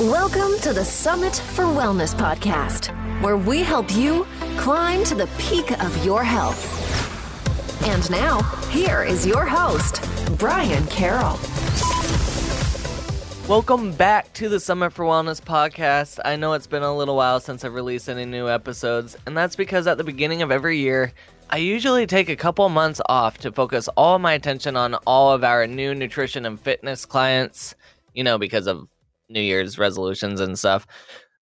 Welcome to the Summit for Wellness podcast, where we help you climb to the peak of your health. And now, here is your host, Brian Carroll. Welcome back to the Summit for Wellness podcast. I know it's been a little while since I've released any new episodes, and that's because at the beginning of every year, I usually take a couple months off to focus all my attention on all of our new nutrition and fitness clients, you know, because of New Year's resolutions and stuff.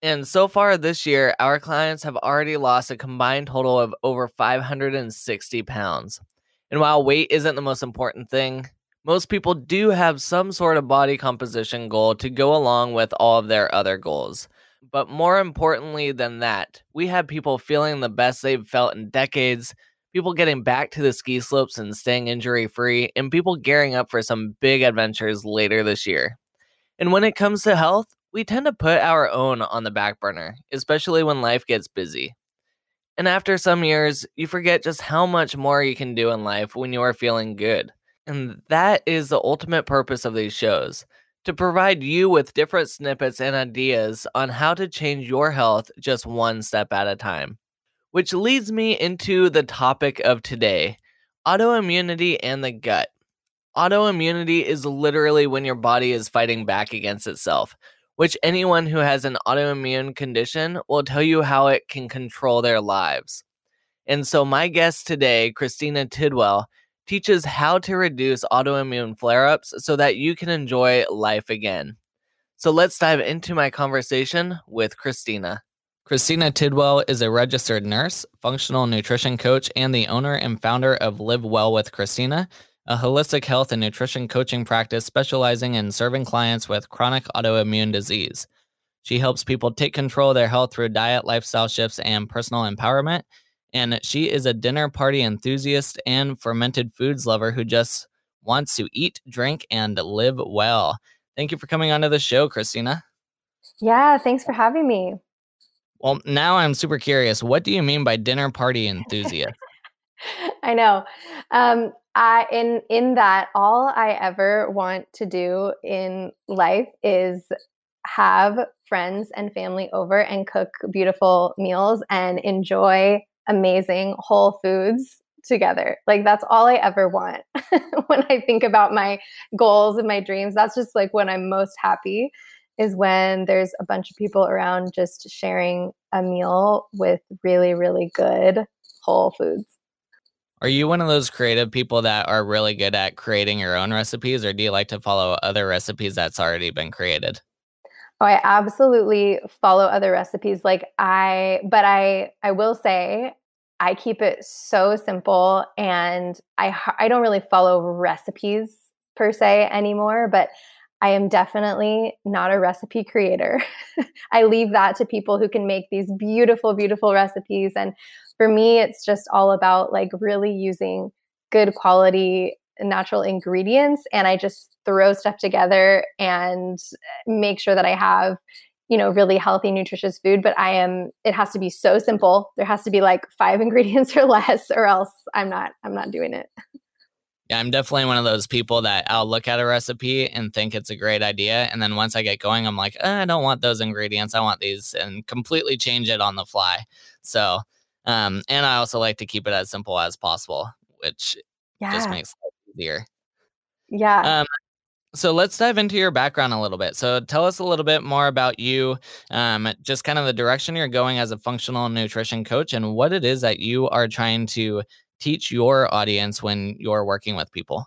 And so far this year, our clients have already lost a combined total of over 560 pounds. And while weight isn't the most important thing, most people do have some sort of body composition goal to go along with all of their other goals. But more importantly than that, we have people feeling the best they've felt in decades, people getting back to the ski slopes and staying injury free, and people gearing up for some big adventures later this year. And when it comes to health, we tend to put our own on the back burner, especially when life gets busy. And after some years, you forget just how much more you can do in life when you are feeling good. And that is the ultimate purpose of these shows to provide you with different snippets and ideas on how to change your health just one step at a time. Which leads me into the topic of today autoimmunity and the gut. Autoimmunity is literally when your body is fighting back against itself, which anyone who has an autoimmune condition will tell you how it can control their lives. And so, my guest today, Christina Tidwell, teaches how to reduce autoimmune flare ups so that you can enjoy life again. So, let's dive into my conversation with Christina. Christina Tidwell is a registered nurse, functional nutrition coach, and the owner and founder of Live Well with Christina a holistic health and nutrition coaching practice specializing in serving clients with chronic autoimmune disease. She helps people take control of their health through diet, lifestyle shifts, and personal empowerment. And she is a dinner party enthusiast and fermented foods lover who just wants to eat, drink, and live well. Thank you for coming onto the show, Christina. Yeah, thanks for having me. Well, now I'm super curious. What do you mean by dinner party enthusiast? I know. Um, I in in that all I ever want to do in life is have friends and family over and cook beautiful meals and enjoy amazing whole foods together. Like that's all I ever want. when I think about my goals and my dreams, that's just like when I'm most happy is when there's a bunch of people around just sharing a meal with really really good whole foods. Are you one of those creative people that are really good at creating your own recipes, or do you like to follow other recipes that's already been created? Oh, I absolutely follow other recipes. Like I, but I, I will say, I keep it so simple, and I, I don't really follow recipes per se anymore. But I am definitely not a recipe creator. I leave that to people who can make these beautiful, beautiful recipes. And for me, it's just all about like really using good quality natural ingredients. And I just throw stuff together and eh, make sure that I have you know really healthy nutritious food but i am it has to be so simple there has to be like five ingredients or less or else i'm not i'm not doing it Yeah, I'm definitely one of those people that I'll look at a recipe and think it's a great idea. And then once I get going, I'm like, eh, I don't want those ingredients. I want these and completely change it on the fly. So, um, and I also like to keep it as simple as possible, which yeah. just makes it easier. Yeah. Um, so let's dive into your background a little bit. So tell us a little bit more about you, um, just kind of the direction you're going as a functional nutrition coach and what it is that you are trying to teach your audience when you're working with people?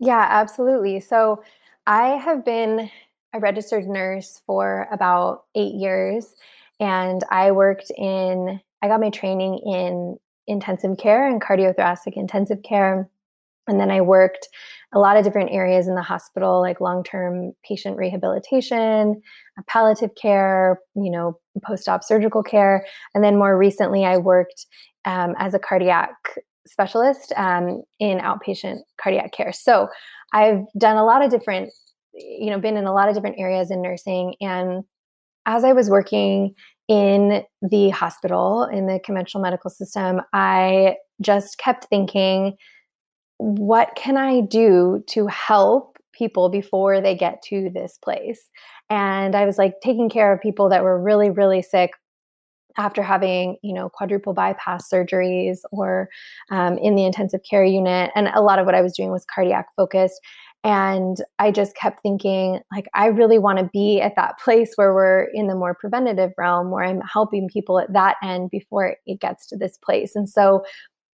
Yeah, absolutely. So I have been a registered nurse for about eight years, and I worked in, I got my training in intensive care and cardiothoracic intensive care. And then I worked a lot of different areas in the hospital, like long term patient rehabilitation, palliative care, you know, post op surgical care. And then more recently, I worked um, as a cardiac specialist um, in outpatient cardiac care. So I've done a lot of different, you know, been in a lot of different areas in nursing. And as I was working in the hospital, in the conventional medical system, I just kept thinking, what can I do to help people before they get to this place. And I was like taking care of people that were really, really sick after having you know quadruple bypass surgeries or um, in the intensive care unit and a lot of what i was doing was cardiac focused and i just kept thinking like i really want to be at that place where we're in the more preventative realm where i'm helping people at that end before it gets to this place and so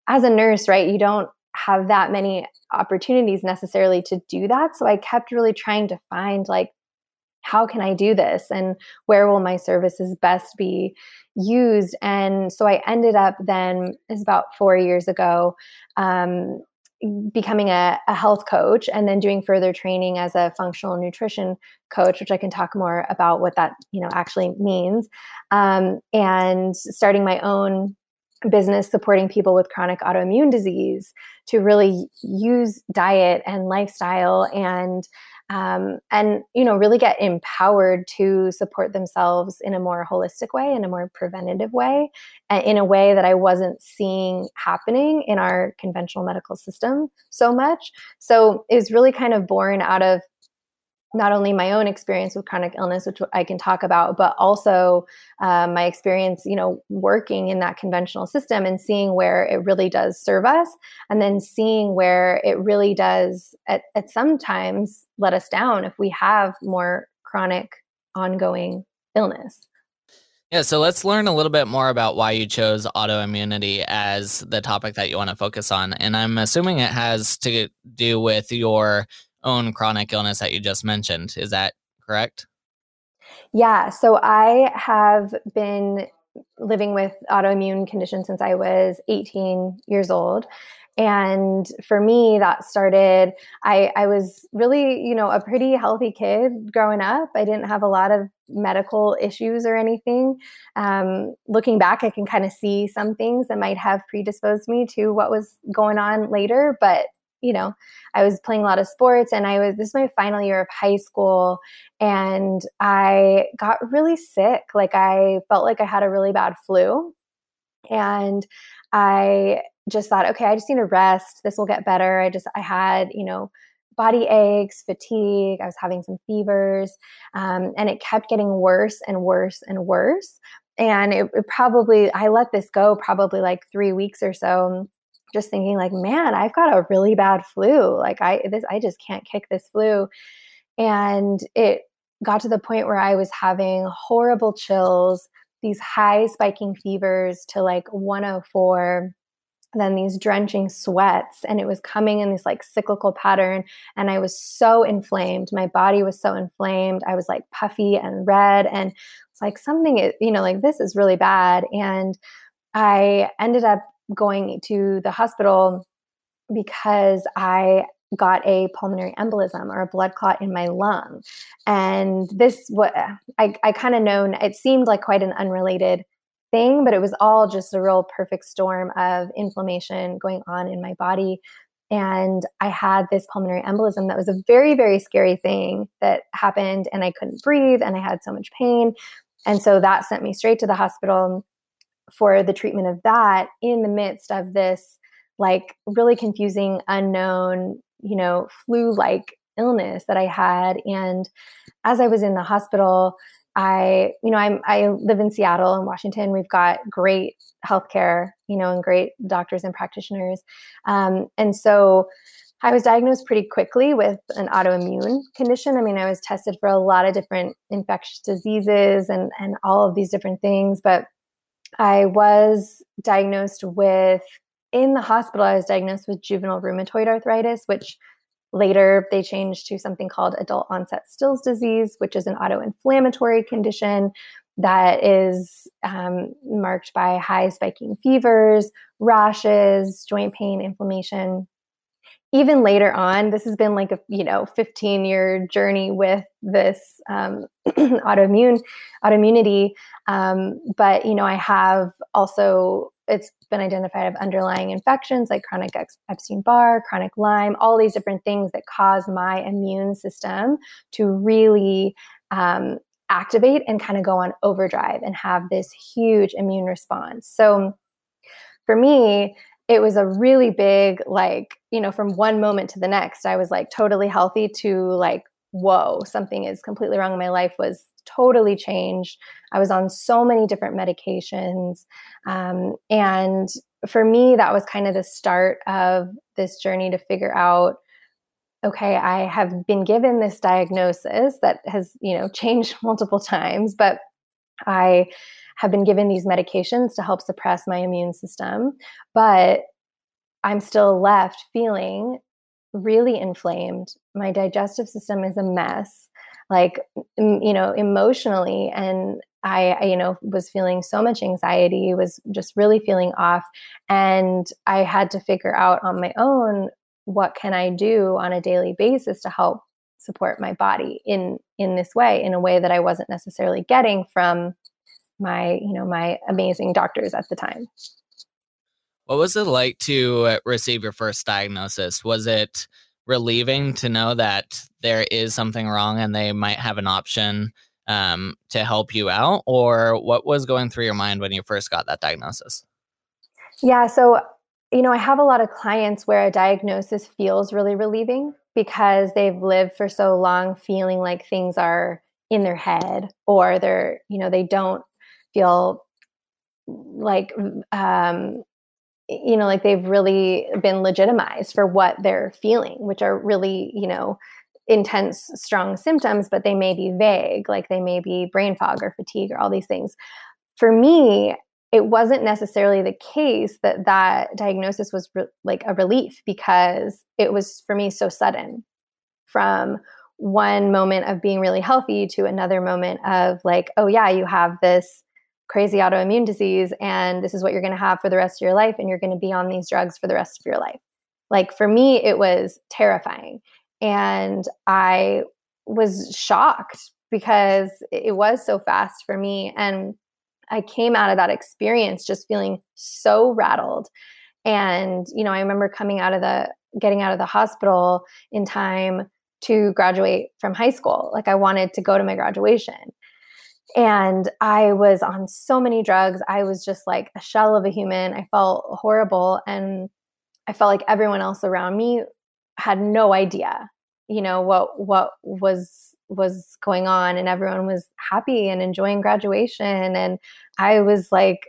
as a nurse right you don't have that many opportunities necessarily to do that so i kept really trying to find like how can I do this? And where will my services best be used? And so I ended up then, is about four years ago, um, becoming a, a, health coach and then doing further training as a functional nutrition coach which i can talk more about what that you know actually means um, and starting my own business supporting people with chronic autoimmune disease to really use diet and lifestyle and um, and you know really get empowered to support themselves in a more holistic way in a more preventative way in a way that i wasn't seeing happening in our conventional medical system so much. So it was really kind of born out of not only my own experience with chronic illness, which I can talk about, but also um, my experience, you know, working in that conventional system and seeing where it really does serve us, and then seeing where it really does at, at sometimes let us down if we have more chronic ongoing illness. Yeah, so let's learn a little bit more about why you chose autoimmunity as the topic that you want to focus on. And I'm assuming it has to do with your own chronic illness that you just mentioned. Is that correct? Yeah. So I have been living with autoimmune conditions since I was 18 years old. And for me, that started, I, I was really, you know, a pretty healthy kid growing up. I didn't have a lot of medical issues or anything. Um, looking back, I can kind of see some things that might have predisposed me to what was going on later. But you know, I was playing a lot of sports and I was, this is my final year of high school and I got really sick. Like I felt like I had a really bad flu. And I just thought, okay, I just need to rest. This will get better. I just, I had, you know, body aches, fatigue. I was having some fevers. Um, and it kept getting worse and worse and worse. And it, it probably, I let this go probably like three weeks or so just thinking like, man, I've got a really bad flu. Like I this I just can't kick this flu. And it got to the point where I was having horrible chills, these high spiking fevers to like 104 then these drenching sweats and it was coming in this like cyclical pattern and i was so inflamed my body was so inflamed i was like puffy and red and it's like something you know like this is really bad and i ended up going to the hospital because I got a pulmonary embolism or a blood clot in my lung. And this what I, I kind of known it seemed like quite an unrelated thing, but it was all just a real perfect storm of inflammation going on in my body. And I had this pulmonary embolism that was a very, very scary thing that happened, and I couldn't breathe and I had so much pain. And so that sent me straight to the hospital for the treatment of that in the midst of this like really confusing unknown you know flu like illness that i had. And as i was in the hospital i you know i'm i live in seattle in washington. We've got great healthcare you know and great doctors and practitioners. Um, and so i was diagnosed pretty quickly with an autoimmune condition. I mean i was tested for a lot of different infectious diseases and and all of these different things but I was diagnosed with, in the hospital, I was diagnosed with juvenile rheumatoid arthritis, which later they changed to something called adult onset Still's disease, which is an autoinflammatory condition that is um, marked by high spiking fevers, rashes, joint pain, inflammation, even later on, this has been like a you know 15 year journey with this um, autoimmune autoimmunity. Um, but you know, I have also it's been identified of underlying infections like chronic Epstein Barr, chronic Lyme, all these different things that cause my immune system to really um, activate and kind of go on overdrive and have this huge immune response. So for me, it was a really big like you know from one moment to the next i was like totally healthy to like whoa something is completely wrong my life was totally changed. I was on so many different medications um, and for me that was kind of the start of this journey to figure out okay i have been given this diagnosis that has you know changed multiple times but i have been given these medications to help suppress my immune system, but I'm still left feeling really inflamed. My digestive system is a mess, like, you know, emotionally. And I, I, you know, was feeling so much anxiety, was just really feeling off. And I had to figure out on my own what can I do on a daily basis to help support my body in in this way in a way that I wasn't necessarily getting from my you know my amazing doctors at the time. What was it like to receive your first diagnosis? Was it relieving to know that there is something wrong and they might have an option um, to help you out? Or what was going through your mind when you first got that diagnosis? Yeah so you know i have a lot of clients where a diagnosis feels really relieving because they've lived for so long feeling like things are in their head or they're you know they don't feel like um, you know like they've really been legitimized for what they're feeling which are really you know intense strong symptoms but they may be vague like they may be brain fog or fatigue or all these things. For me it wasn't necessarily the case that that diagnosis was re- like a relief because it was for me so sudden. From one moment of being really healthy to another moment of like oh yeah you have this crazy autoimmune disease and this is what you're going to have for the rest of your life and you're going to be on these drugs for the rest of your life. Like for me it was terrifying and i was shocked because it was so fast for me and i came out of that experience just feeling so rattled. And you know i remember coming out of the getting out of the hospital in time to graduate from high school. Like i wanted to go to my graduation and I was on so many drugs. I was just like a shell of a human. I felt horrible. And I felt like everyone else around me had no idea, you know, what what was was going on and everyone was happy and enjoying graduation and I was like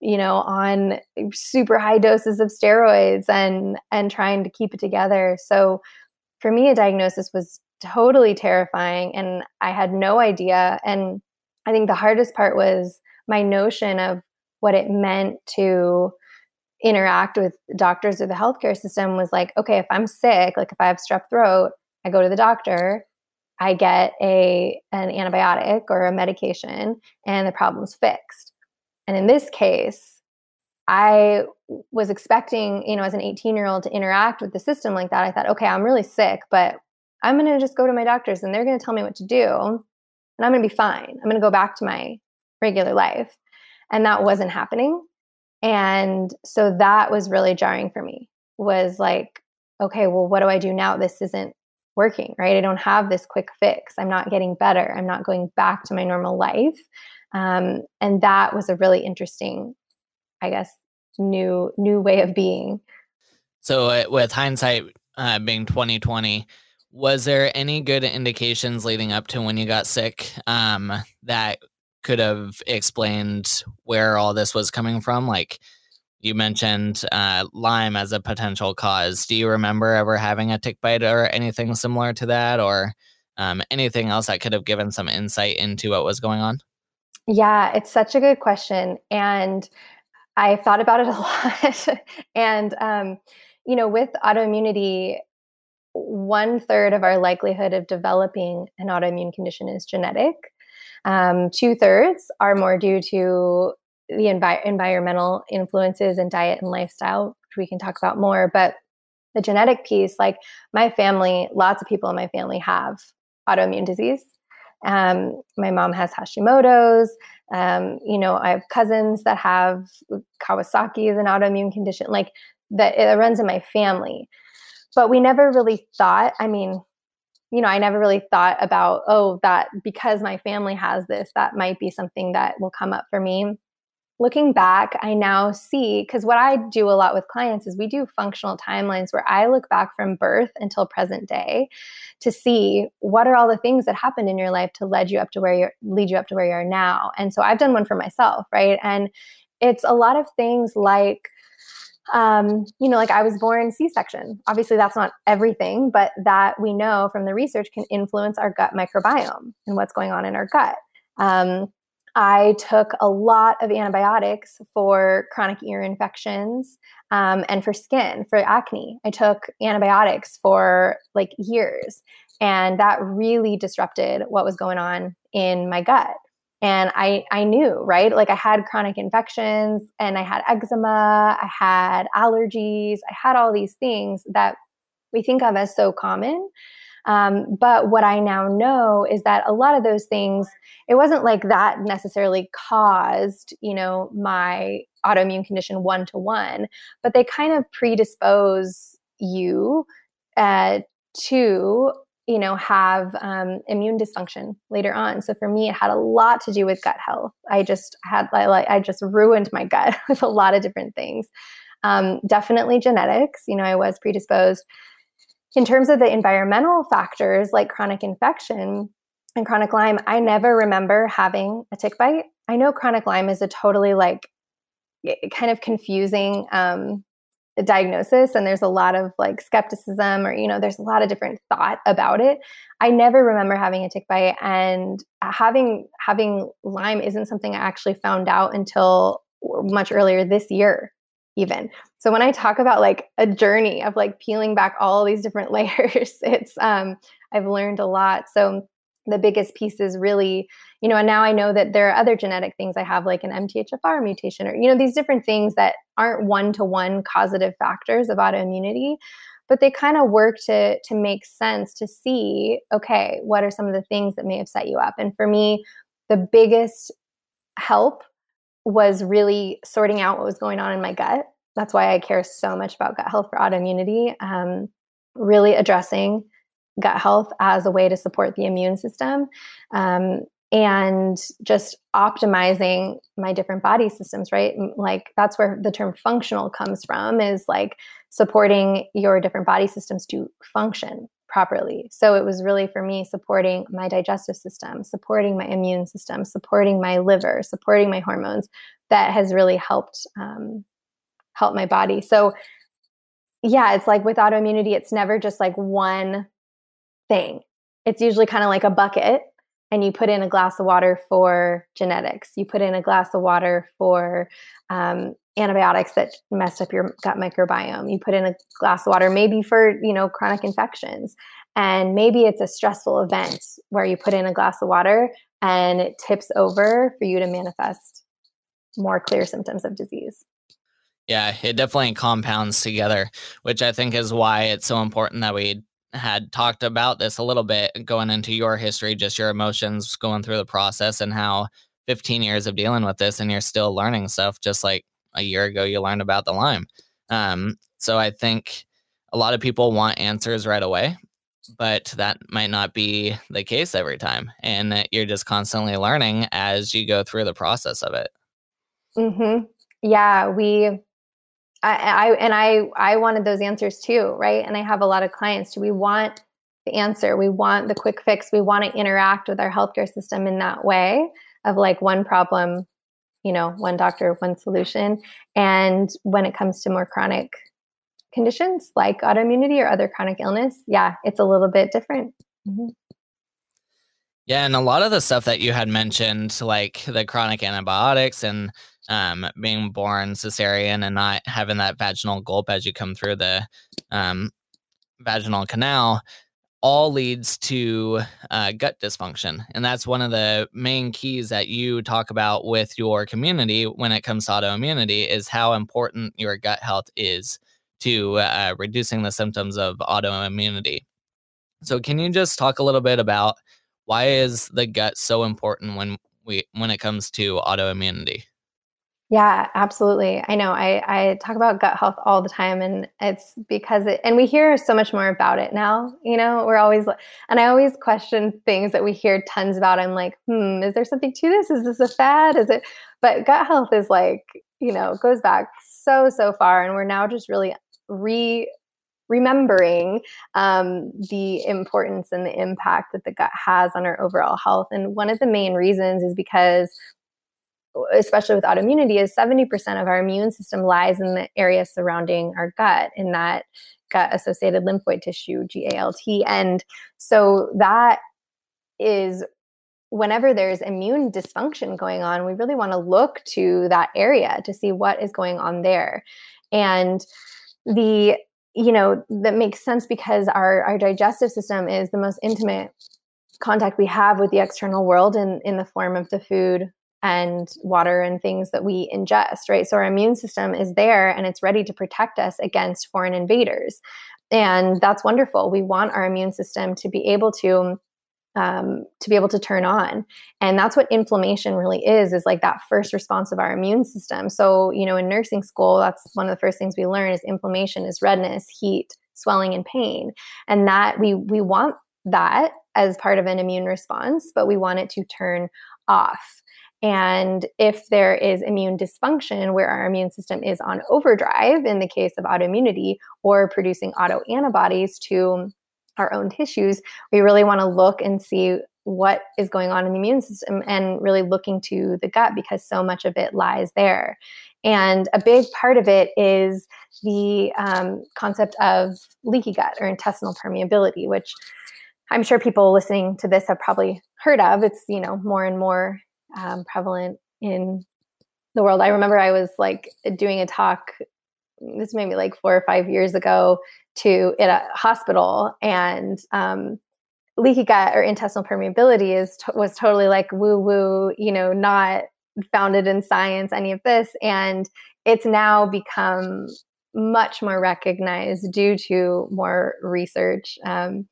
you know on super high doses of steroids and and trying to keep it together so for me a diagnosis was totally terrifying and I had no idea and I think the hardest part was my notion of what it meant to interact with doctors or the healthcare system was like, okay, if I'm sick, like if I have strep throat, I go to the doctor, I get a an antibiotic or a medication, and the problem's fixed. And in this case, I was expecting, you know, as an 18 year old to interact with the system like that. I thought, okay, I'm really sick, but I'm going to just go to my doctors and they're going to tell me what to do and I'm going to be fine. I'm going to go back to my regular life. And that wasn't happening. And so that was really jarring for me was like, okay, well, what do I do now? This isn't working, right? I don't have this quick fix. I'm not getting better. I'm not going back to my normal life. Um, and that was a really interesting, I guess, new new way of being. So, uh, with hindsight uh, being 2020, was there any good indications leading up to when you got sick um, that could have explained where all this was coming from? Like you mentioned uh, Lyme as a potential cause. Do you remember ever having a tick bite or anything similar to that, or um, anything else that could have given some insight into what was going on? Yeah, it's such a good question. And I thought about it a lot. and, um, you know, with autoimmunity, one third of our likelihood of developing an autoimmune condition is genetic. Um, Two thirds are more due to the envi- environmental influences and diet and lifestyle, which we can talk about more. But the genetic piece, like my family, lots of people in my family have autoimmune disease. Um, my mom has Hashimoto's. Um, you know, I have cousins that have Kawasaki as an autoimmune condition. Like that, it runs in my family but we never really thought i mean you know i never really thought about oh that because my family has this that might be something that will come up for me looking back, I now see because what I do a lot with clients is we do functional timelines where I look back from birth until present day to see what are all the things that happened in your life to lead you up to where you're lead you up to where you are now. And so I've done one for myself, right? And it's a lot of things like um, you know, like I was born C-section. Obviously, that's not everything, but that we know from the research can influence our gut microbiome and what's going on in our gut. Um, I took a lot of antibiotics for chronic ear infections um, and for skin, for acne. I took antibiotics for like years, and that really disrupted what was going on in my gut. And I, I knew, right? Like I had chronic infections and I had eczema, I had allergies, I had all these things that we think of as so common. Um, but what I now know is that a lot of those things, it wasn't like that necessarily caused, you know, my autoimmune condition one to one, but they kind of predispose you uh, to you know have um, immune dysfunction later on. So for me it had a lot to do with gut health. I just had like i just ruined my gut with a lot of different things. Um, definitely genetics you know i was predisposed. In terms of the environmental factors like chronic infection and chronic Lyme, I never remember having a tick bite. I know chronic Lyme is a totally like kind of confusing um, diagnosis and there's a lot of like skepticism or you know there's a lot of different thought about it i never remember having a tick bite and having having lyme isn't something i actually found out until much earlier this year even. So when I talk about like a journey of like peeling back all these different layers, it's um I've learned a lot. So the biggest piece is really, you know, and now I know that there are other genetic things I have like an MTHFR mutation or you know these different things that aren't one-to-one causative factors of autoimmunity, but they kind of work to to make sense to see okay, what are some of the things that may have set you up? And for me, the biggest help was really sorting out what was going on in my gut. That's why I care so much about gut health for autoimmunity. Um, really addressing gut health as a way to support the immune system um, and just optimizing my different body systems right like that's where the term functional comes from is like supporting your different body systems to function properly. So it was really for me supporting my digestive system, supporting my immune system, supporting my liver, supporting my hormones. That has really helped um, help my body. So yeah, it's like with autoimmunity, it's never just like one thing. It's usually kind of like a bucket, and you put in a glass of water for genetics. You put in a glass of water for um, antibiotics that messed up your gut microbiome. You put in a glass of water maybe for, you know, chronic infections. And maybe it's a stressful event where you put in a glass of water and it tips over for you to manifest more clear symptoms of disease. Yeah, it definitely compounds together, which I think is why it's so important that we had talked about this a little bit going into your history, just your emotions going through the process and how 15 years of dealing with this and you're still learning stuff just like a year ago you learned about the Lyme. Um, so I think a lot of people want answers right away, but that might not be the case every time. And that you're just constantly learning as you go through the process of it. Mm-hmm. Yeah, we I, I and I I wanted those answers too, right? And I have a lot of clients. Do we want the answer? We want the quick fix. We want to interact with our healthcare system in that way of like one problem you know, one doctor, one solution. And when it comes to more chronic conditions like autoimmunity or other chronic illness, yeah, it's a little bit different. Mm-hmm. Yeah, and a lot of the stuff that you had mentioned, like the chronic antibiotics and um, being born cesarean and not having that vaginal gulp as you come through the um, vaginal canal, all leads to uh, gut dysfunction. And that's one of the main keys that you talk about with your community when it comes to autoimmunity is how important your gut health is to uh, reducing the symptoms of autoimmunity. So can you just talk a little bit about why is the gut so important when we when it comes to autoimmunity? Yeah, absolutely. I know. I, I talk about gut health all the time, and it's because it, and we hear so much more about it now. You know, we're always, and I always question things that we hear tons about. I'm like, hmm, is there something to this? Is this a fad? Is it? But gut health is like, you know, goes back so, so far. And we're now just really re remembering um, the importance and the impact that the gut has on our overall health. And one of the main reasons is because especially with autoimmunity, is 70% of our immune system lies in the area surrounding our gut, in that gut associated lymphoid tissue, GALT. And so that is whenever there's immune dysfunction going on, we really want to look to that area to see what is going on there. And the you know that makes sense because our our digestive system is the most intimate contact we have with the external world in in the form of the food and water and things that we ingest, right? So our immune system is there and it's ready to protect us against foreign invaders. And that's wonderful. We want our immune system to be able to um, to be able to turn on and that's what inflammation really is is like that first response of our immune system so you know in nursing school that's one of the first things we learn is inflammation is redness heat swelling and pain and that we we want that as part of an immune response but we want it to turn off and if there is immune dysfunction where our immune system is on overdrive, in the case of autoimmunity, or producing autoantibodies to our own tissues, we really want to look and see what is going on in the immune system and really looking to the gut because so much of it lies there. And a big part of it is the um, concept of leaky gut or intestinal permeability, which I'm sure people listening to this have probably heard of. It's you know more and more um, prevalent in the world. I remember I was like doing a talk, this maybe like four or five years ago, to at a hospital, and um, leaky gut or intestinal permeability is was totally like woo woo, you know, not founded in science, any of this, and it's now become much more recognized due to more research um,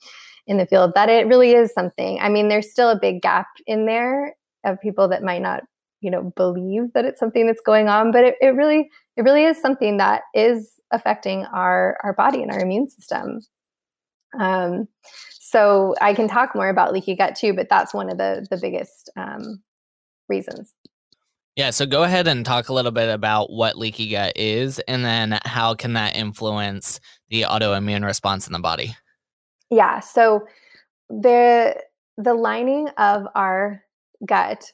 in the field that it really is something. I mean, there's still a big gap in there of people that might not you know believe that it's something that's going on but it, it really it really is something that is affecting our our body and our immune system. Um, so i can talk more about leaky gut too but that's one of the the biggest um, reasons. Yeah so go ahead and talk a little bit about what leaky gut is and then how can that influence the autoimmune response in the body? Yeah so the the lining of our gut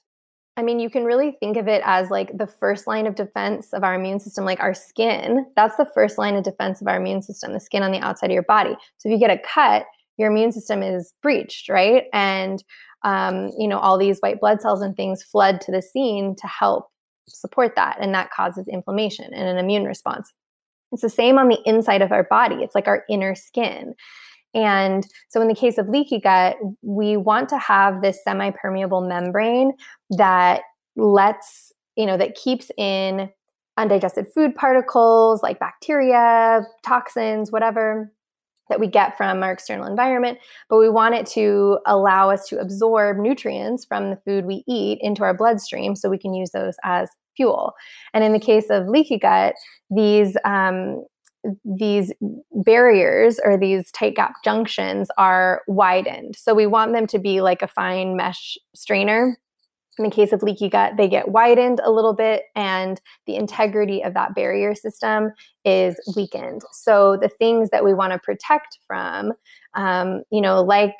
I mean, you can really think of it as like the first line of defense of our immune system, like our skin. That's the first line of defense of our immune system, the skin on the outside of your body. So if you get a cut, your immune system is breached, right? And, um, you know, all these white blood cells and things flood to the scene to help support that. And that causes inflammation and an immune response. It's the same on the inside of our body, it's like our inner skin. And so, in the case of leaky gut, we want to have this semi permeable membrane that lets, you know, that keeps in undigested food particles like bacteria, toxins, whatever that we get from our external environment, but we want it to allow us to absorb nutrients from the food we eat into our bloodstream so we can use those as fuel. And in the case of leaky gut, these um, these barriers or these tight gap junctions are widened. So we want them to be like a fine mesh strainer. In the case of leaky gut, they get widened a little bit and the integrity of that barrier system is weakened. So the things that we want to protect from, um, you know, like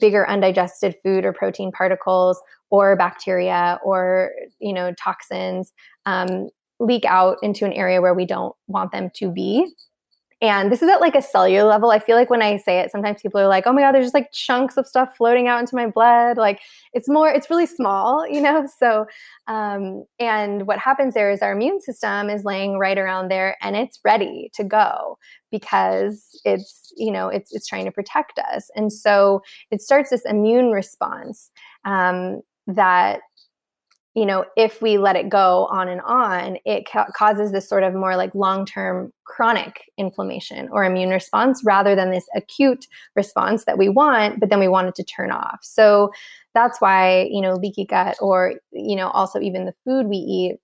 bigger undigested food or protein particles or bacteria or, you know, toxins, um, leak out into an area where we don't want them to be. And this is at like a cellular level. I feel like when I say it, sometimes people are like, oh my God, there's just like chunks of stuff floating out into my blood. Like it's more, it's really small, you know? So, um, and what happens there is our immune system is laying right around there and it's ready to go because it's, you know, it's, it's trying to protect us. And so it starts this immune response um, that you know, if we let it go on and on, it ca- causes this sort of more like long term chronic inflammation or immune response rather than this acute response that we want, but then we want it to turn off. So that's why, you know, leaky gut or, you know, also even the food we eat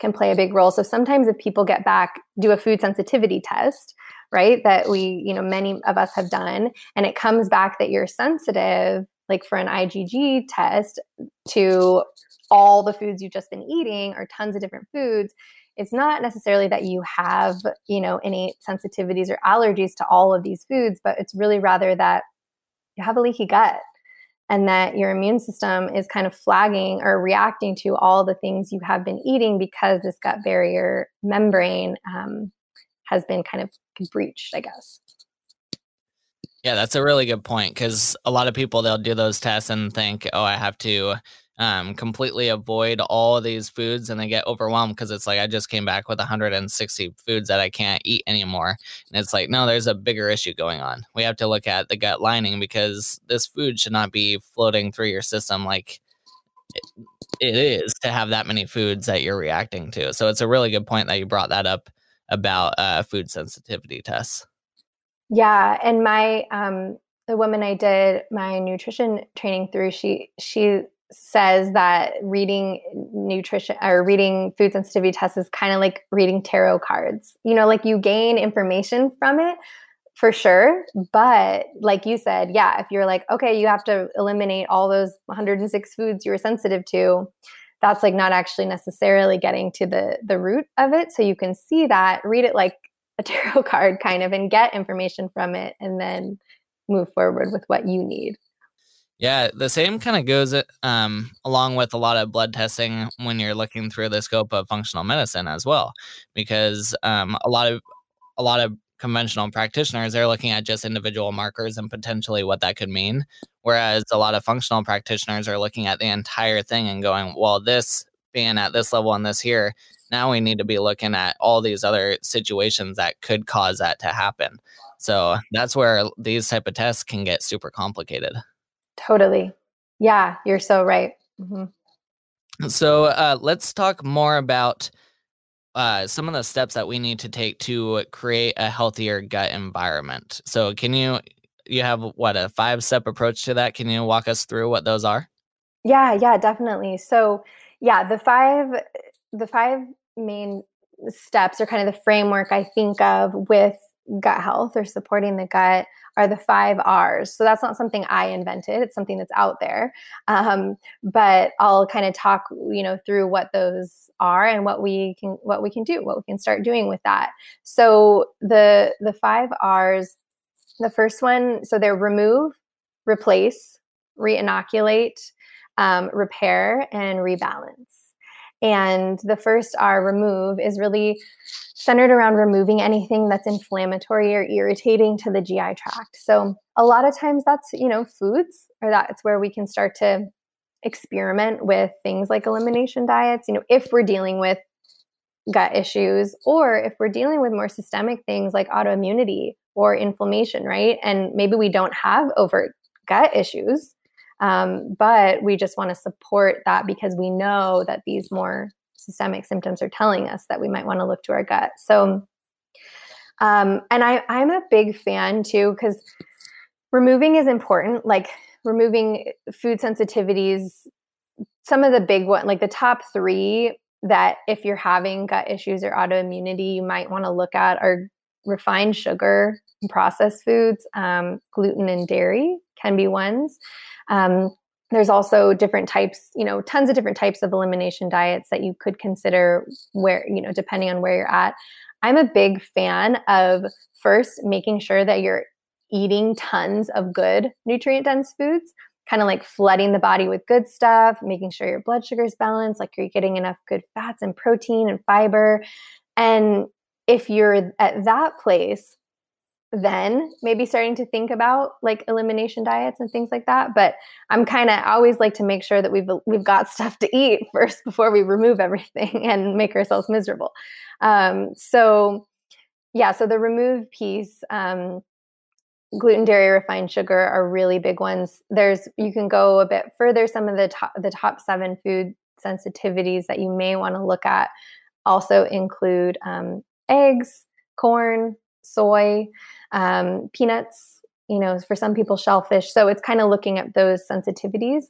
can play a big role. So sometimes if people get back, do a food sensitivity test, right? That we, you know, many of us have done, and it comes back that you're sensitive, like for an IgG test, to all the foods you've just been eating or tons of different foods. It's not necessarily that you have, you know, any sensitivities or allergies to all of these foods, but it's really rather that you have a leaky gut and that your immune system is kind of flagging or reacting to all the things you have been eating because this gut barrier membrane um, has been kind of breached, I guess. Yeah, that's a really good point because a lot of people they'll do those tests and think, oh, I have to um, completely avoid all these foods and they get overwhelmed because it's like I just came back with 160 foods that I can't eat anymore. And it's like, no, there's a bigger issue going on. We have to look at the gut lining because this food should not be floating through your system like it is to have that many foods that you're reacting to. So it's a really good point that you brought that up about uh, food sensitivity tests. Yeah, and my um, the woman I did my nutrition training through, she she says that reading nutrition or reading food sensitivity tests is kind of like reading tarot cards. You know, like you gain information from it for sure. But like you said, yeah, if you're like, okay, you have to eliminate all those 106 foods you were sensitive to, that's like not actually necessarily getting to the the root of it. So you can see that, read it like a tarot card kind of and get information from it and then move forward with what you need. Yeah, the same kind of goes um, along with a lot of blood testing when you're looking through the scope of functional medicine as well, because um, a lot of a lot of conventional practitioners they're looking at just individual markers and potentially what that could mean, whereas a lot of functional practitioners are looking at the entire thing and going, well, this being at this level and this here, now we need to be looking at all these other situations that could cause that to happen. So that's where these type of tests can get super complicated. Totally. Yeah, you're so right. Mm-hmm. So uh, let's talk more about uh, some of the steps that we need to take to create a healthier gut environment. So, can you you have what a five step approach to that? Can you walk us through what those are? Yeah, yeah, definitely. So, yeah, the five the five main steps or kind of the framework I think of with gut health or supporting the gut are the five R's. So that's not something I invented. It's something that's out there. Um, but I'll kind of talk, you know, through what those are and what we can what we can do, what we can start doing with that. So the the five R's. The first one, so they're remove, replace, reinoculate, um, repair, and rebalance. And the first R, remove, is really centered around removing anything that's inflammatory or irritating to the GI tract. So a lot of times that's, you know, foods, or that's where we can start to experiment with things like elimination diets. You know, if we're dealing with gut issues or if we're dealing with more systemic things like autoimmunity or inflammation, right? And maybe we don't have overt gut issues, um, but we just want to support that because we know that these more systemic symptoms are telling us that we might want to look to our gut. So, um, and I, I'm a big fan too because removing is important. Like removing food sensitivities, some of the big one, like the top three that if you're having gut issues or autoimmunity, you might want to look at are refined sugar, processed foods, um, gluten and dairy can be ones. Um, there's also different types, you know, tons of different types of elimination diets that you could consider where, you know, depending on where you're at. I'm a big fan of first making sure that you're eating tons of good nutrient dense foods, kind of like flooding the body with good stuff, making sure your blood sugar is balanced, like you're getting enough good fats and protein and fiber. And if you're at that place, then maybe starting to think about like elimination diets and things like that but i'm kind of always like to make sure that we've we've got stuff to eat first before we remove everything and make ourselves miserable. Um, so yeah so the remove piece um, gluten dairy refined sugar are really big ones. There's you can go a bit further some of the top the top seven food sensitivities that you may want to look at also include um, eggs corn soy um, peanuts, you know, for some people, shellfish. So it's kind of looking at those sensitivities.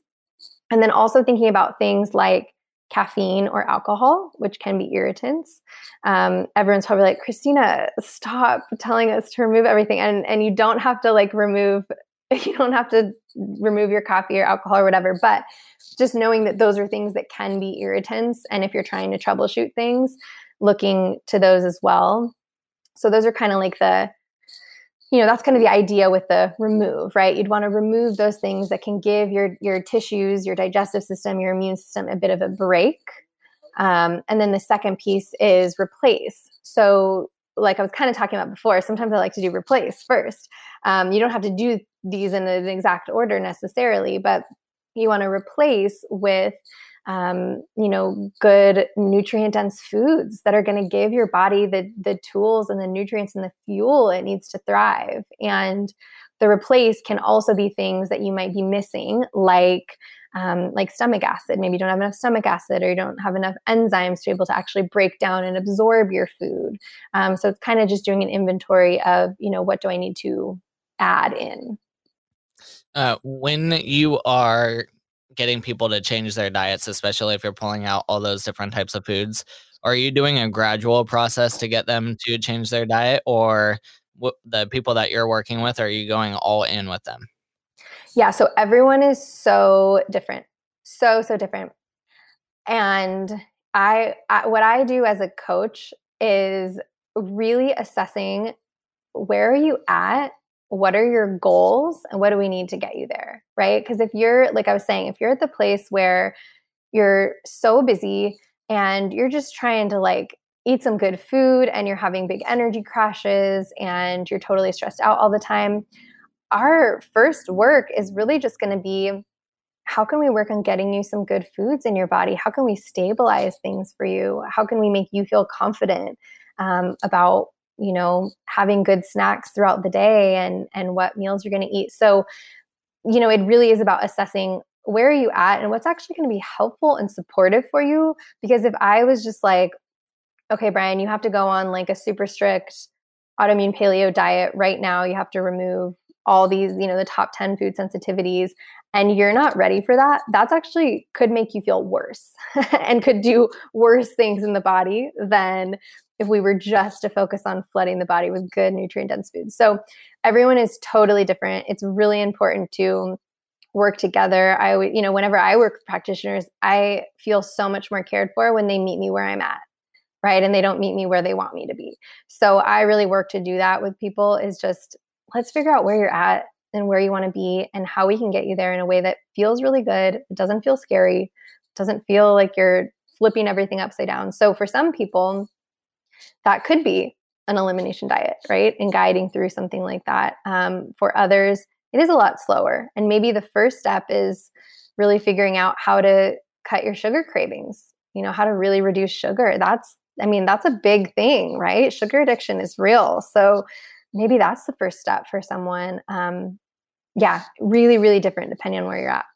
And then also thinking about things like caffeine or alcohol, which can be irritants. Um, everyone's probably like, Christina, stop telling us to remove everything. And, and you don't have to like remove, you don't have to remove your coffee or alcohol or whatever, but just knowing that those are things that can be irritants. And if you're trying to troubleshoot things, looking to those as well. So those are kind of like the, you know, that's kind of the idea with the remove, right? You'd want to remove those things that can give your your tissues, your digestive system, your immune system a bit of a break. Um, and then the second piece is replace. So, like I was kind of talking about before, sometimes I like to do replace first. Um, you don't have to do these in an exact order necessarily, but you want to replace with um, you know, good nutrient dense foods that are going to give your body the the tools and the nutrients and the fuel it needs to thrive. And the replace can also be things that you might be missing, like um, like stomach acid. Maybe you don't have enough stomach acid, or you don't have enough enzymes to be able to actually break down and absorb your food. Um, so it's kind of just doing an inventory of, you know, what do I need to add in. Uh, when you are getting people to change their diets, especially if you're pulling out all those different types of foods? Are you doing a gradual process to get them to change their diet, or the people that you're working with, are you going all in with them? Yeah, so everyone is so different, so so different, and I, I what I do as a coach is really assessing where are you at what are your goals and what do we need to get you there right? Because if you're like i was saying if you're at the place where you're so busy and you're just trying to like eat some good food and you're having big energy crashes and you're totally stressed out all the time our first work is really just going to be how can we work on getting you some good foods in your body? How can we stabilize things for you? How can we make you feel confident um, about you know having good snacks throughout the day and and what meals you're going to eat. So you know it really is about assessing where are you at and what's actually going to be helpful and supportive for you. Because if i was just like okay brian you have to go on like a super strict autoimmune paleo diet right now. You have to remove all these you know the top 10 food sensitivities and you're not ready for that that's actually could make you feel worse and could do worse things in the body than if we were just to focus on flooding the body with good nutrient dense foods. So everyone is totally different. It's really important to work together. I you know, whenever I work with practitioners, I feel so much more cared for when they meet me where I'm at. Right. And they don't meet me where they want me to be. So I really work to do that with people is just let's figure out where you're at and where you want to be and how we can get you there in a way that feels really good. It doesn't feel scary, doesn't feel like you're flipping everything upside down. So for some people, that could be an elimination diet, right? And guiding through something like that. Um, for others, it is a lot slower. And maybe the first step is really figuring out how to cut your sugar cravings, you know, how to really reduce sugar. That's, I mean, that's a big thing, right? Sugar addiction is real. So maybe that's the first step for someone. Um, yeah, really, really different depending on where you're at.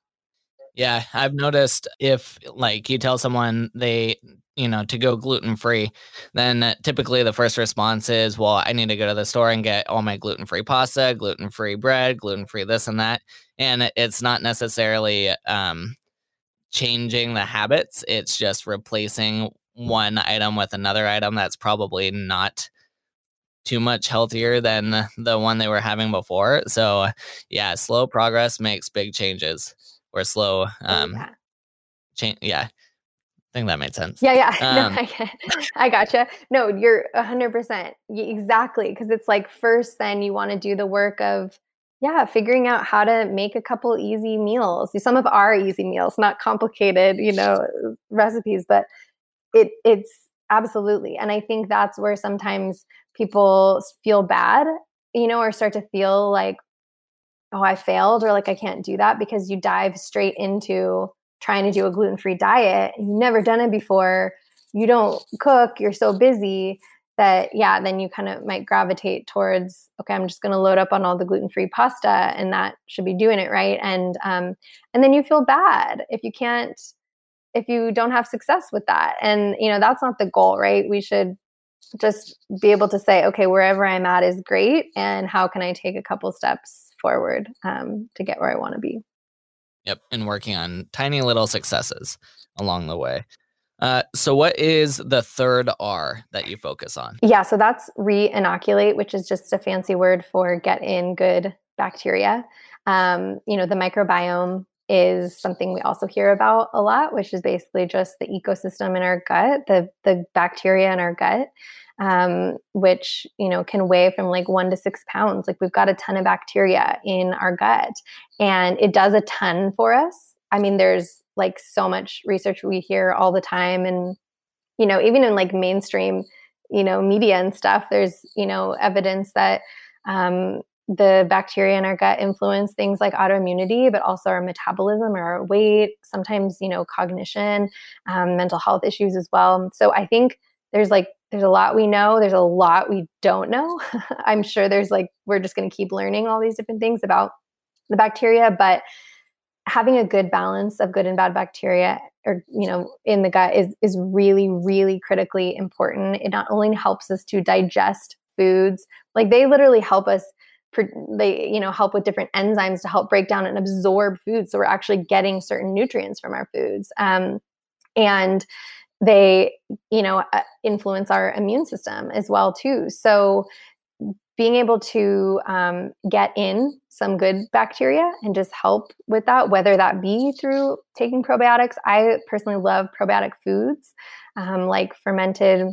Yeah, I've noticed if like you tell someone they you know, to go gluten free, then typically the first response is, well, I need to go to the store and get all my gluten free pasta, gluten free bread, gluten free this and that. And it's not necessarily um, changing the habits, it's just replacing one item with another item that's probably not too much healthier than the one they were having before. So, yeah, slow progress makes big changes. Or slow um, yeah. change, yeah I think that made sense. Yeah, yeah. Um, no, I, I gotcha. No, you're 100%. Exactly. Because it's like, first, then you want to do the work of, yeah, figuring out how to make a couple easy meals. Some of our easy meals, not complicated, you know, recipes, but it it's absolutely. And I think that's where sometimes people feel bad, you know, or start to feel like, oh, I failed, or like I can't do that because you dive straight into trying to do a gluten free diet, you've never done it before, you don't cook, you're so busy that, yeah, then you kind of might gravitate towards, okay, I'm just going to load up on all the gluten free pasta and that should be doing it right. And, um, and then you feel bad if you can't, if you don't have success with that. And, you know, that's not the goal, right? We should just be able to say, okay, wherever I'm at is great. And how can I take a couple steps forward um, to get where I want to be? Yep, and working on tiny little successes along the way. Uh, so, what is the third R that you focus on? Yeah, so that's re inoculate, which is just a fancy word for get in good bacteria. Um, you know, the microbiome is something we also hear about a lot, which is basically just the ecosystem in our gut, the the bacteria in our gut, um, which you know can weigh from like one to six pounds. Like we've got a ton of bacteria in our gut, and it does a ton for us. I mean, there's like so much research we hear all the time, and you know, even in like mainstream, you know, media and stuff, there's you know evidence that um, the bacteria in our gut influence things like autoimmunity, but also our metabolism or our weight, sometimes, you know, cognition, um, mental health issues as well. So I think there's like, there's a lot we know, there's a lot we don't know. I'm sure there's like, we're just going to keep learning all these different things about the bacteria, but having a good balance of good and bad bacteria or you know in the gut is is really really critically important it not only helps us to digest foods like they literally help us they you know help with different enzymes to help break down and absorb food so we're actually getting certain nutrients from our foods um, and they you know uh, influence our immune system as well too so being able to um, get in some good bacteria and just help with that whether that be through taking probiotics i personally love probiotic foods um, like fermented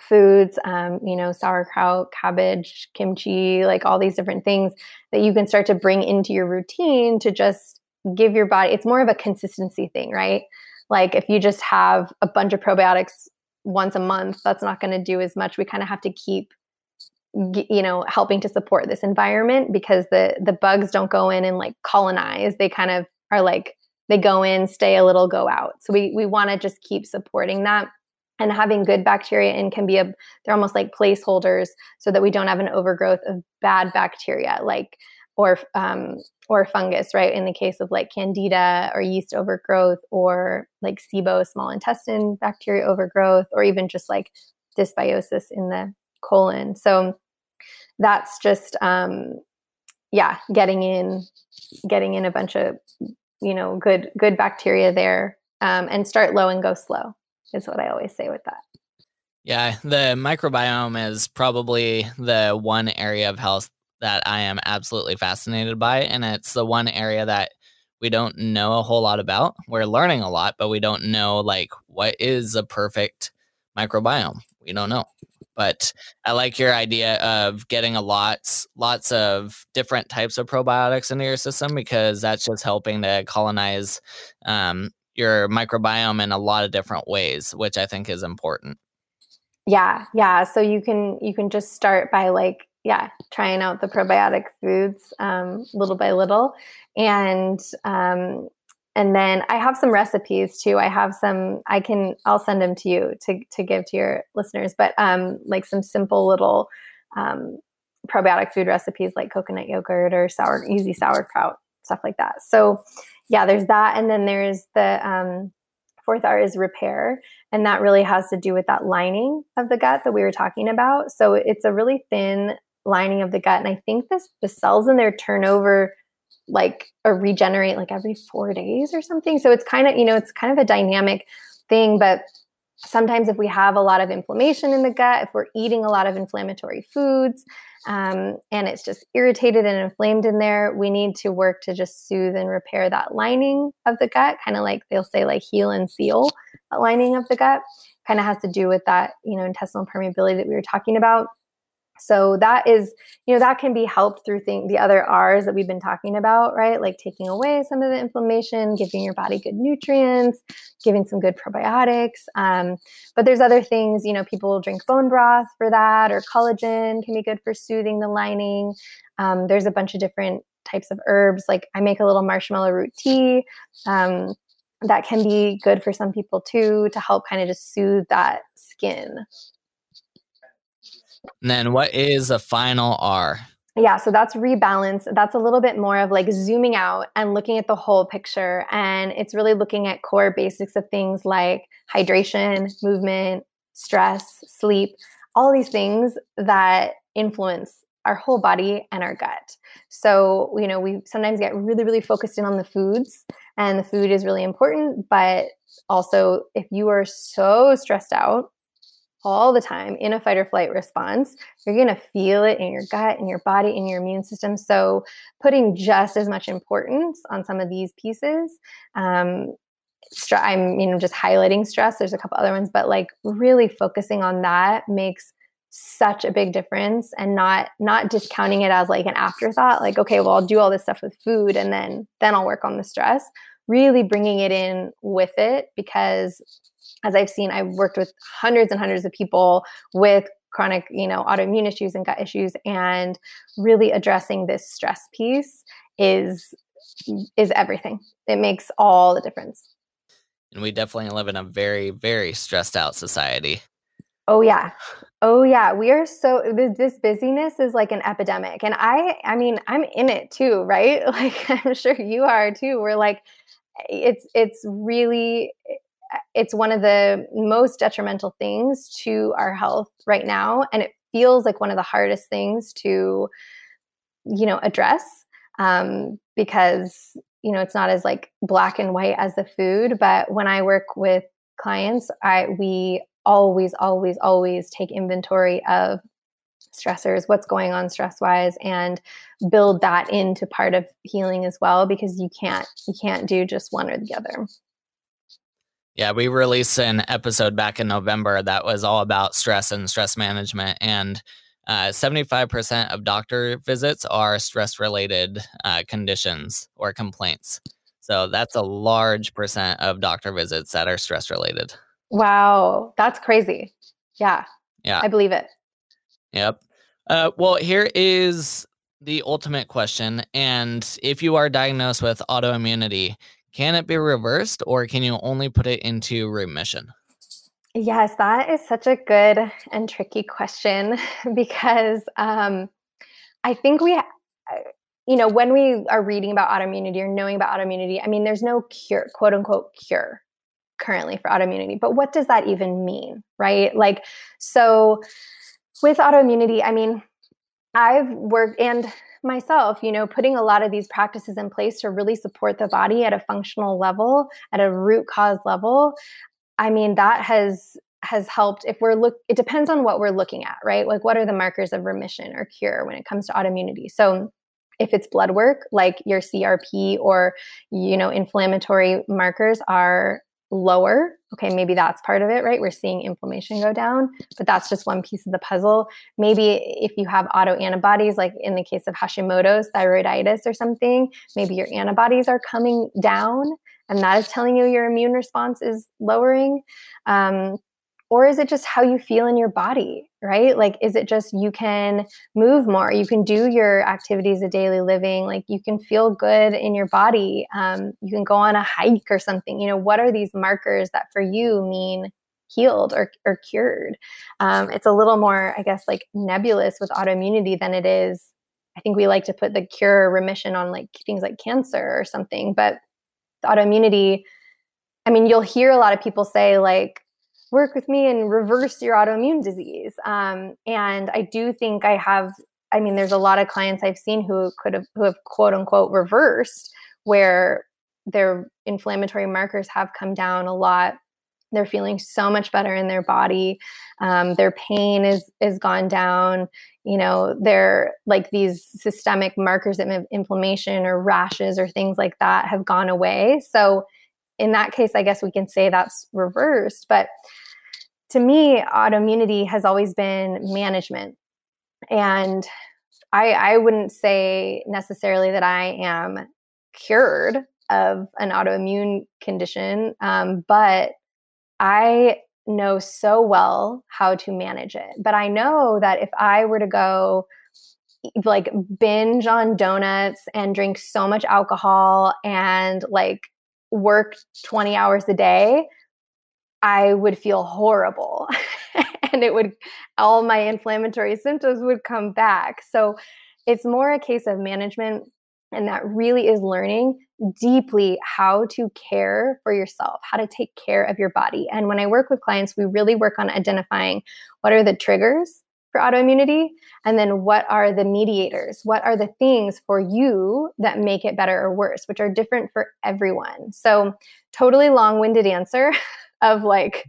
foods, um, you know, sauerkraut, cabbage, kimchi, like all these different things that you can start to bring into your routine to just give your body, it's more of a consistency thing, right? Like if you just have a bunch of probiotics once a month, that's not going to do as much. We kind of have to keep you know helping to support this environment because the the bugs don't go in and like colonize. They kind of are like they go in stay a little go out. So we we want to just keep supporting that. And having good bacteria in can be a they're almost like placeholders so that we don't have an overgrowth of bad bacteria. Like or um, or fungus right in the case of like candida or yeast overgrowth or like sibo small intestine bacteria overgrowth or even just like dysbiosis in the colon so that's just um yeah getting in getting in a bunch of you know good good bacteria there um, and start low and go slow is what I always say with that. Yeah, the microbiome is probably the one area of health that I am absolutely fascinated by. And it's the one area that we don't know a whole lot about. We're learning a lot, but we don't know like what is a perfect microbiome. We don't know. But I like your idea of getting a lots lots of different types of probiotics into your system because that's just helping to colonize um, your microbiome in a lot of different ways, which I think is important. Yeah, yeah. So you can you can just start by like yeah trying out the probiotic foods um, little by little, and um, and then I have some recipes too. I have some I can I'll send them to you to to give to your listeners, but um, like some simple little um, probiotic food recipes like coconut yogurt or sour easy sauerkraut stuff like that. So yeah, there's that. And then there's the um, fourth R is repair. And that really has to do with that lining of the gut that we were talking about. So it's a really thin lining of the gut. And I think this the cells in there turn over like or regenerate like every four days or something. So it's kind of, you know, it's kind of a dynamic thing, but sometimes if we have a lot of inflammation in the gut, if we're eating a lot of inflammatory foods, um, and it's just irritated and inflamed in there, we need to work to just soothe and repair that lining of the gut, kind of like they'll say, like heal and seal that lining of the gut. Kind of has to do with that, you know, intestinal permeability that we were talking about. So that is, you know, that can be helped through thing, the other R's that we've been talking about, right? Like taking away some of the inflammation, giving your body good nutrients, giving some good probiotics. Um, but there's other things, you know, people drink bone broth for that, or collagen can be good for soothing the lining. Um, there's a bunch of different types of herbs. Like I make a little marshmallow root tea. Um, that can be good for some people too to help kind of just soothe that skin and then what is a final R? Yeah, so that's rebalance. That's a little bit more of like zooming out and looking at the whole picture. And it's really looking at core basics of things like hydration, movement, stress, sleep, all these things that influence our whole body and our gut. So, you know, we sometimes get really, really focused in on the foods and the food is really important. But also, if you are so stressed out all the time in a fight or flight response, you're going to feel it in your gut, in your body, in your immune system. So, putting just as much importance on some of these pieces. Um, I'm, you know, just highlighting stress. There's a couple other ones, but like really focusing on that makes such a big difference and not not discounting it as like an afterthought like okay well I'll do all this stuff with food and then then I'll work on the stress really bringing it in with it because as I've seen I've worked with hundreds and hundreds of people with chronic you know autoimmune issues and gut issues and really addressing this stress piece is is everything it makes all the difference and we definitely live in a very very stressed out society Oh yeah. Oh yeah, we are so this busyness is like an epidemic. And I I mean, I'm in it too, right? Like I'm sure you are too. We're like it's it's really it's one of the most detrimental things to our health right now and it feels like one of the hardest things to you know address um, because you know it's not as like black and white as the food but when i work with clients i we always, always, always take inventory of stressors, what's going on stress wise, and build that into part of healing as well because you can't you can't do just one or the other. Yeah, we released an episode back in November that was all about stress and stress management. And uh, 75% of doctor visits are stress related uh, conditions or complaints. So that's a large percent of doctor visits that are stress related. Wow, that's crazy. Yeah. Yeah. I believe it. Yep. Uh, well, here is the ultimate question. And if you are diagnosed with autoimmunity, can it be reversed or can you only put it into remission? Yes, that is such a good and tricky question because um, I think we, uh, you know, when we are reading about autoimmunity or knowing about autoimmunity, I mean, there's no cure, quote unquote, cure currently for autoimmunity. But what does that even mean, right? Like, so with autoimmunity, I mean, I've worked and myself, you know, putting a lot of these practices in place to really support the body at a functional level, at a root cause level. I mean, that has has helped if we're look it depends on what we're looking at, right? Like what are the markers of remission or cure when it comes to autoimmunity? So if it's blood work like your CRP or you know inflammatory markers are lower. Okay maybe that's part of it right? We're seeing inflammation go down but that's just one piece of the puzzle. Maybe if you have autoantibodies like in the case of hashimoto's thyroiditis or something maybe your antibodies are coming down and that is telling you your immune response is lowering. Um, or is it just how you feel in your body right? Like is it just you can move more you can do your activities of daily living like you can feel good in your body um, you can go on a hike or something you know what are these markers that for you mean healed or, or cured? Um, it's a little more i guess like nebulous with autoimmunity than it is i think we like to put the cure remission on like things like cancer or something but the autoimmunity i mean you'll hear a lot of people say like work with me and reverse your autoimmune disease. Um, and I do think I have, I mean, there's a lot of clients I've seen who could have, who have quote unquote reversed where their inflammatory markers have come down a lot. They're feeling so much better in their body. Um, their pain is is gone down. You know, they're like these systemic markers of inflammation or rashes or things like that have gone away. So in that case, I guess we can say that's reversed. But to me, autoimmunity has always been management. And I, I wouldn't say necessarily that I am cured of an autoimmune condition, um, but I know so well how to manage it. But I know that if I were to go like binge on donuts and drink so much alcohol and like work 20 hours a day, I would feel horrible. and it would, all my inflammatory symptoms would come back. So it's more a case of management. And that really is learning deeply how to care for yourself, how to take care of your body. And when I work with clients, we really work on identifying what are the triggers for autoimmunity? And then what are the mediators? What are the things for you that make it better or worse, which are different for everyone? So, totally long winded answer of like,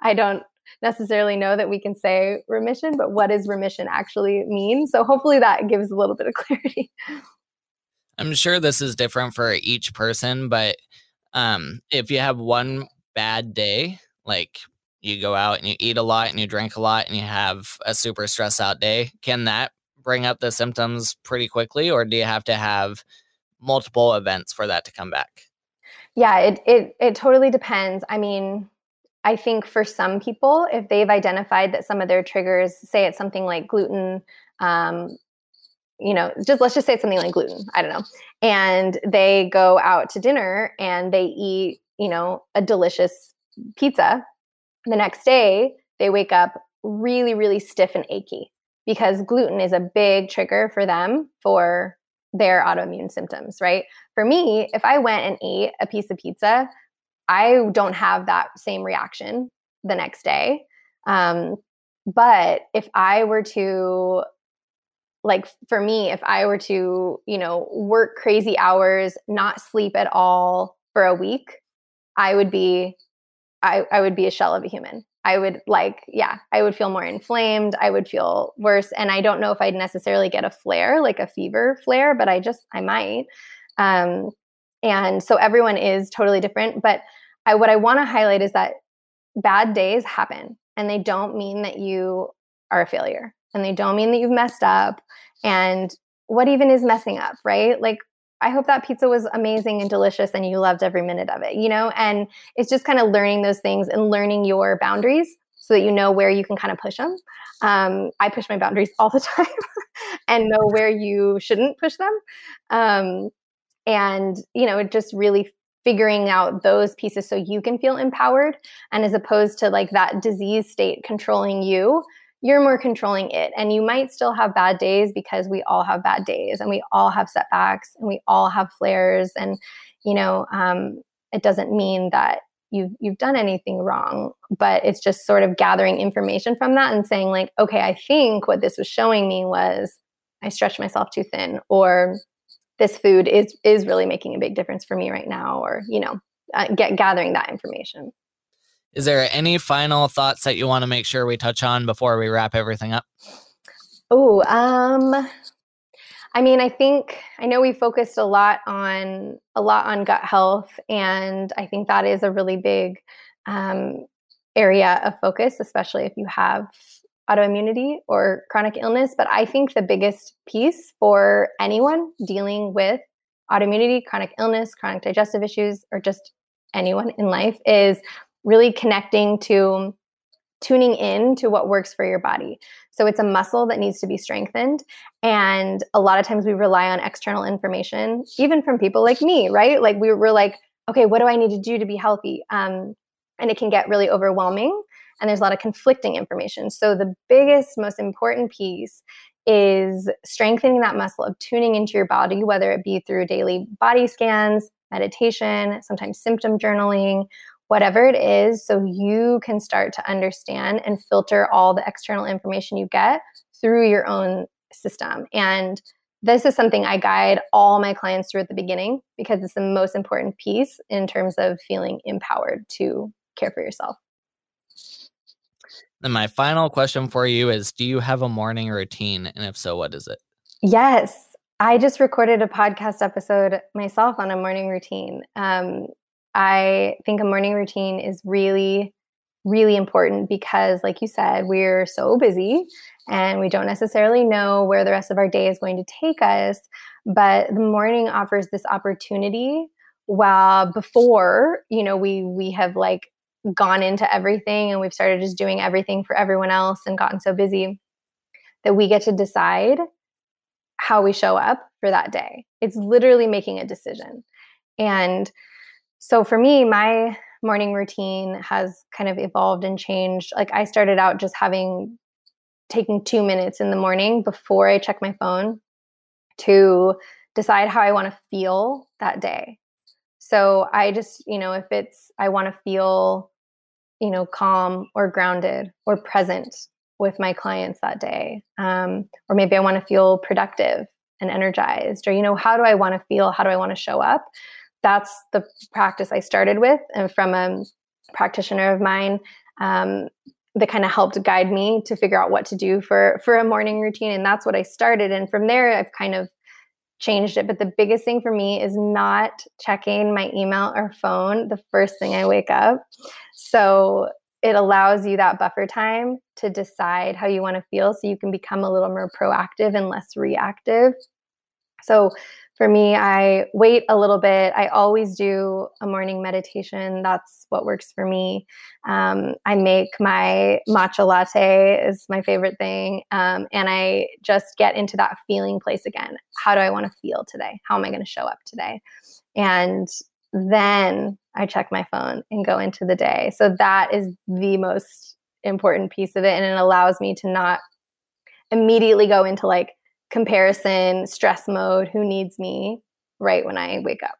I don't necessarily know that we can say remission, but what does remission actually mean? So, hopefully, that gives a little bit of clarity. I'm sure this is different for each person, but um, if you have one bad day, like you go out and you eat a lot and you drink a lot and you have a super stress out day, can that bring up the symptoms pretty quickly, or do you have to have multiple events for that to come back? Yeah, it it it totally depends. I mean, I think for some people, if they've identified that some of their triggers, say it's something like gluten, um, you know, just let's just say it's something like gluten, I don't know, and they go out to dinner and they eat, you know, a delicious pizza. The next day, they wake up really, really stiff and achy because gluten is a big trigger for them for their autoimmune symptoms, right? For me, if I went and ate a piece of pizza, I don't have that same reaction the next day. Um, but if I were to, like, for me, if I were to, you know, work crazy hours, not sleep at all for a week, I would be, I, I would be a shell of a human. I would like, yeah, I would feel more inflamed. I would feel worse. And I don't know if I'd necessarily get a flare, like a fever flare, but I just, I might. Um, and so everyone is totally different. But I, what I want to highlight is that bad days happen and they don't mean that you are a failure and they don't mean that you've messed up. And what even is messing up, right? Like, I hope that pizza was amazing and delicious and you loved every minute of it, you know? And it's just kind of learning those things and learning your boundaries so that you know where you can kind of push them. Um, I push my boundaries all the time and know where you shouldn't push them. Um, and you know just really figuring out those pieces so you can feel empowered and as opposed to like that disease state controlling you you're more controlling it. And you might still have bad days because we all have bad days and we all have setbacks and we all have flares. And you know um, it doesn't mean that you've you've done anything wrong but it's just sort of gathering information from that and saying like okay i think what this was showing me was i stretched myself too thin or this food is is really making a big difference for me right now or you know uh, get gathering that information is there any final thoughts that you want to make sure we touch on before we wrap everything up oh um i mean i think i know we focused a lot on a lot on gut health and i think that is a really big um, area of focus especially if you have autoimmunity or chronic illness. But I think the biggest piece for anyone dealing with autoimmunity, chronic illness, chronic digestive issues, or just anyone in life is really connecting to tuning in to what works for your body. So it's a muscle that needs to be strengthened. And a lot of times we rely on external information, even from people like me, right? Like we were like, okay, what do I need to do to be healthy? Um, and it can get really overwhelming and there's a lot of conflicting information. So the biggest, most important piece is strengthening that muscle of tuning into your body, whether it be through daily body scans, meditation, sometimes symptom journaling, whatever it is, so you can start to understand and filter all the external information you get through your own system. And this is something I guide all my clients through at the beginning because it's the most important piece in terms of feeling empowered to care for yourself. And my final question for you is Do you have a morning routine? And if so, what is it? Yes. I just recorded a podcast episode myself on a morning routine. Um, I think a morning routine is really, really important because, like you said, we're so busy and we don't necessarily know where the rest of our day is going to take us. But the morning offers this opportunity while before, you know, we we have like gone into everything and we've started just doing everything for everyone else and gotten so busy that we get to decide how we show up for that day. It's literally making a decision. And so for me, my morning routine has kind of evolved and changed. Like I started out just having taking two minutes in the morning before I check my phone to decide how I want to feel that day. So I just, you know, if it's, I want to feel you know, calm or grounded or present with my clients that day. Um, or maybe I want to feel productive and energized, or, you know, how do I want to feel? How do I want to show up? That's the practice I started with. And from a practitioner of mine, um, that kind of helped guide me to figure out what to do for for a morning routine and that's what i started and from there i've kind of changed it but the biggest thing for me is not checking my email or phone the first thing i wake up so it allows you that buffer time to decide how you want to feel so you can become a little more proactive and less reactive. So for me, I wait a little bit. I always do a morning meditation. That's what works for me. Um, I make my matcha latte is my favorite thing, um, and I just get into that feeling place again. How do I want to feel today? How am I going to show up today? And then I check my phone and go into the day. So that is the most important piece of it. And it allows me to not immediately go into like comparison, stress mode, who needs me right when I wake up.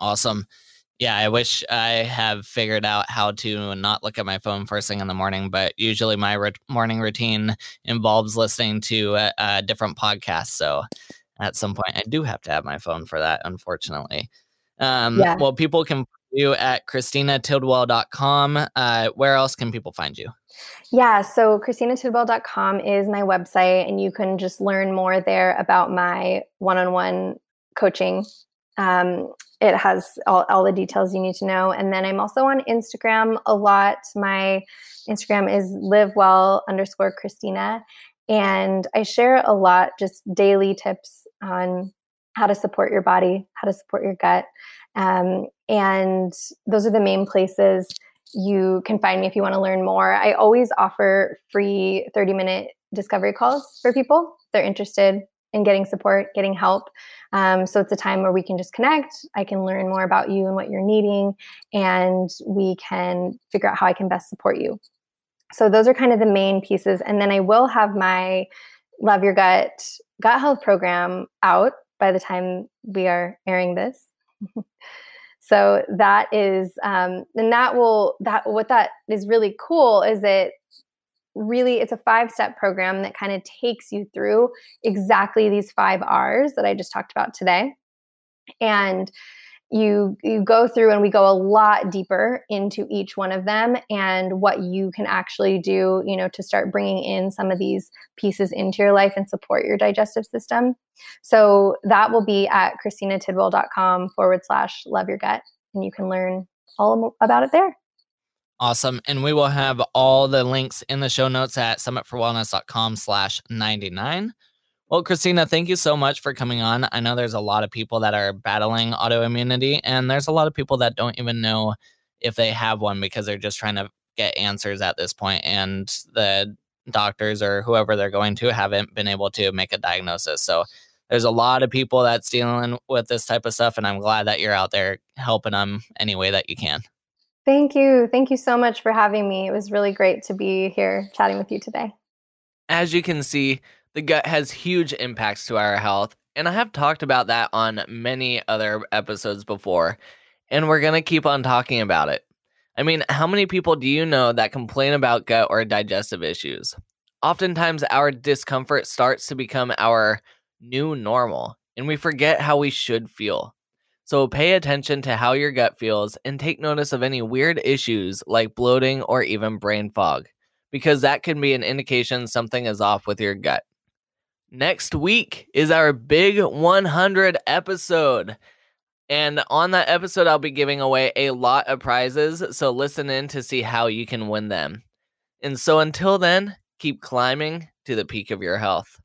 Awesome. Yeah, I wish I have figured out how to not look at my phone first thing in the morning, but usually my re- morning routine involves listening to a, different podcast. So at some point, I do have to have my phone for that, unfortunately. Um, yeah. Well, people can you at christinatidwell.com. Uh, where else can people find you? Yeah, so christinatidwell.com is my website, and you can just learn more there about my one on one coaching. Um, it has all, all the details you need to know. And then I'm also on Instagram a lot. My Instagram is live well underscore Christina. And I share a lot just daily tips on how to support your body, how to support your gut. Um, and those are the main places you can find me if you want to learn more. I always offer free 30 minute discovery calls for people. They're interested in getting support, getting help. Um, so it's a time where we can just connect. I can learn more about you and what you're needing, and we can figure out how I can best support you. So those are kind of the main pieces. And then I will have my Love Your Gut gut health program out by the time we are airing this. So that is, um, and that will, that what that is really cool is it really it's a five step program that kind of takes you through exactly these five R's that I just talked about today. And you you go through and we go a lot deeper into each one of them and what you can actually do you know to start bringing in some of these pieces into your life and support your digestive system. So that will be at christinatidwell.com forward slash love your gut and you can learn all about it there. Awesome and we will have all the links in the show notes at summitforwellness.com slash 99 well, Christina, thank you so much for coming on. I know there's a lot of people that are battling autoimmunity, and there's a lot of people that don't even know if they have one because they're just trying to get answers at this point, and the doctors or whoever they're going to haven't been able to make a diagnosis. So there's a lot of people that's dealing with this type of stuff, and I'm glad that you're out there helping them any way that you can. Thank you. Thank you so much for having me. It was really great to be here chatting with you today. As you can see, the gut has huge impacts to our health, and I have talked about that on many other episodes before, and we're going to keep on talking about it. I mean, how many people do you know that complain about gut or digestive issues? Oftentimes, our discomfort starts to become our new normal, and we forget how we should feel. So, pay attention to how your gut feels and take notice of any weird issues like bloating or even brain fog, because that can be an indication something is off with your gut. Next week is our big 100 episode. And on that episode, I'll be giving away a lot of prizes. So listen in to see how you can win them. And so until then, keep climbing to the peak of your health.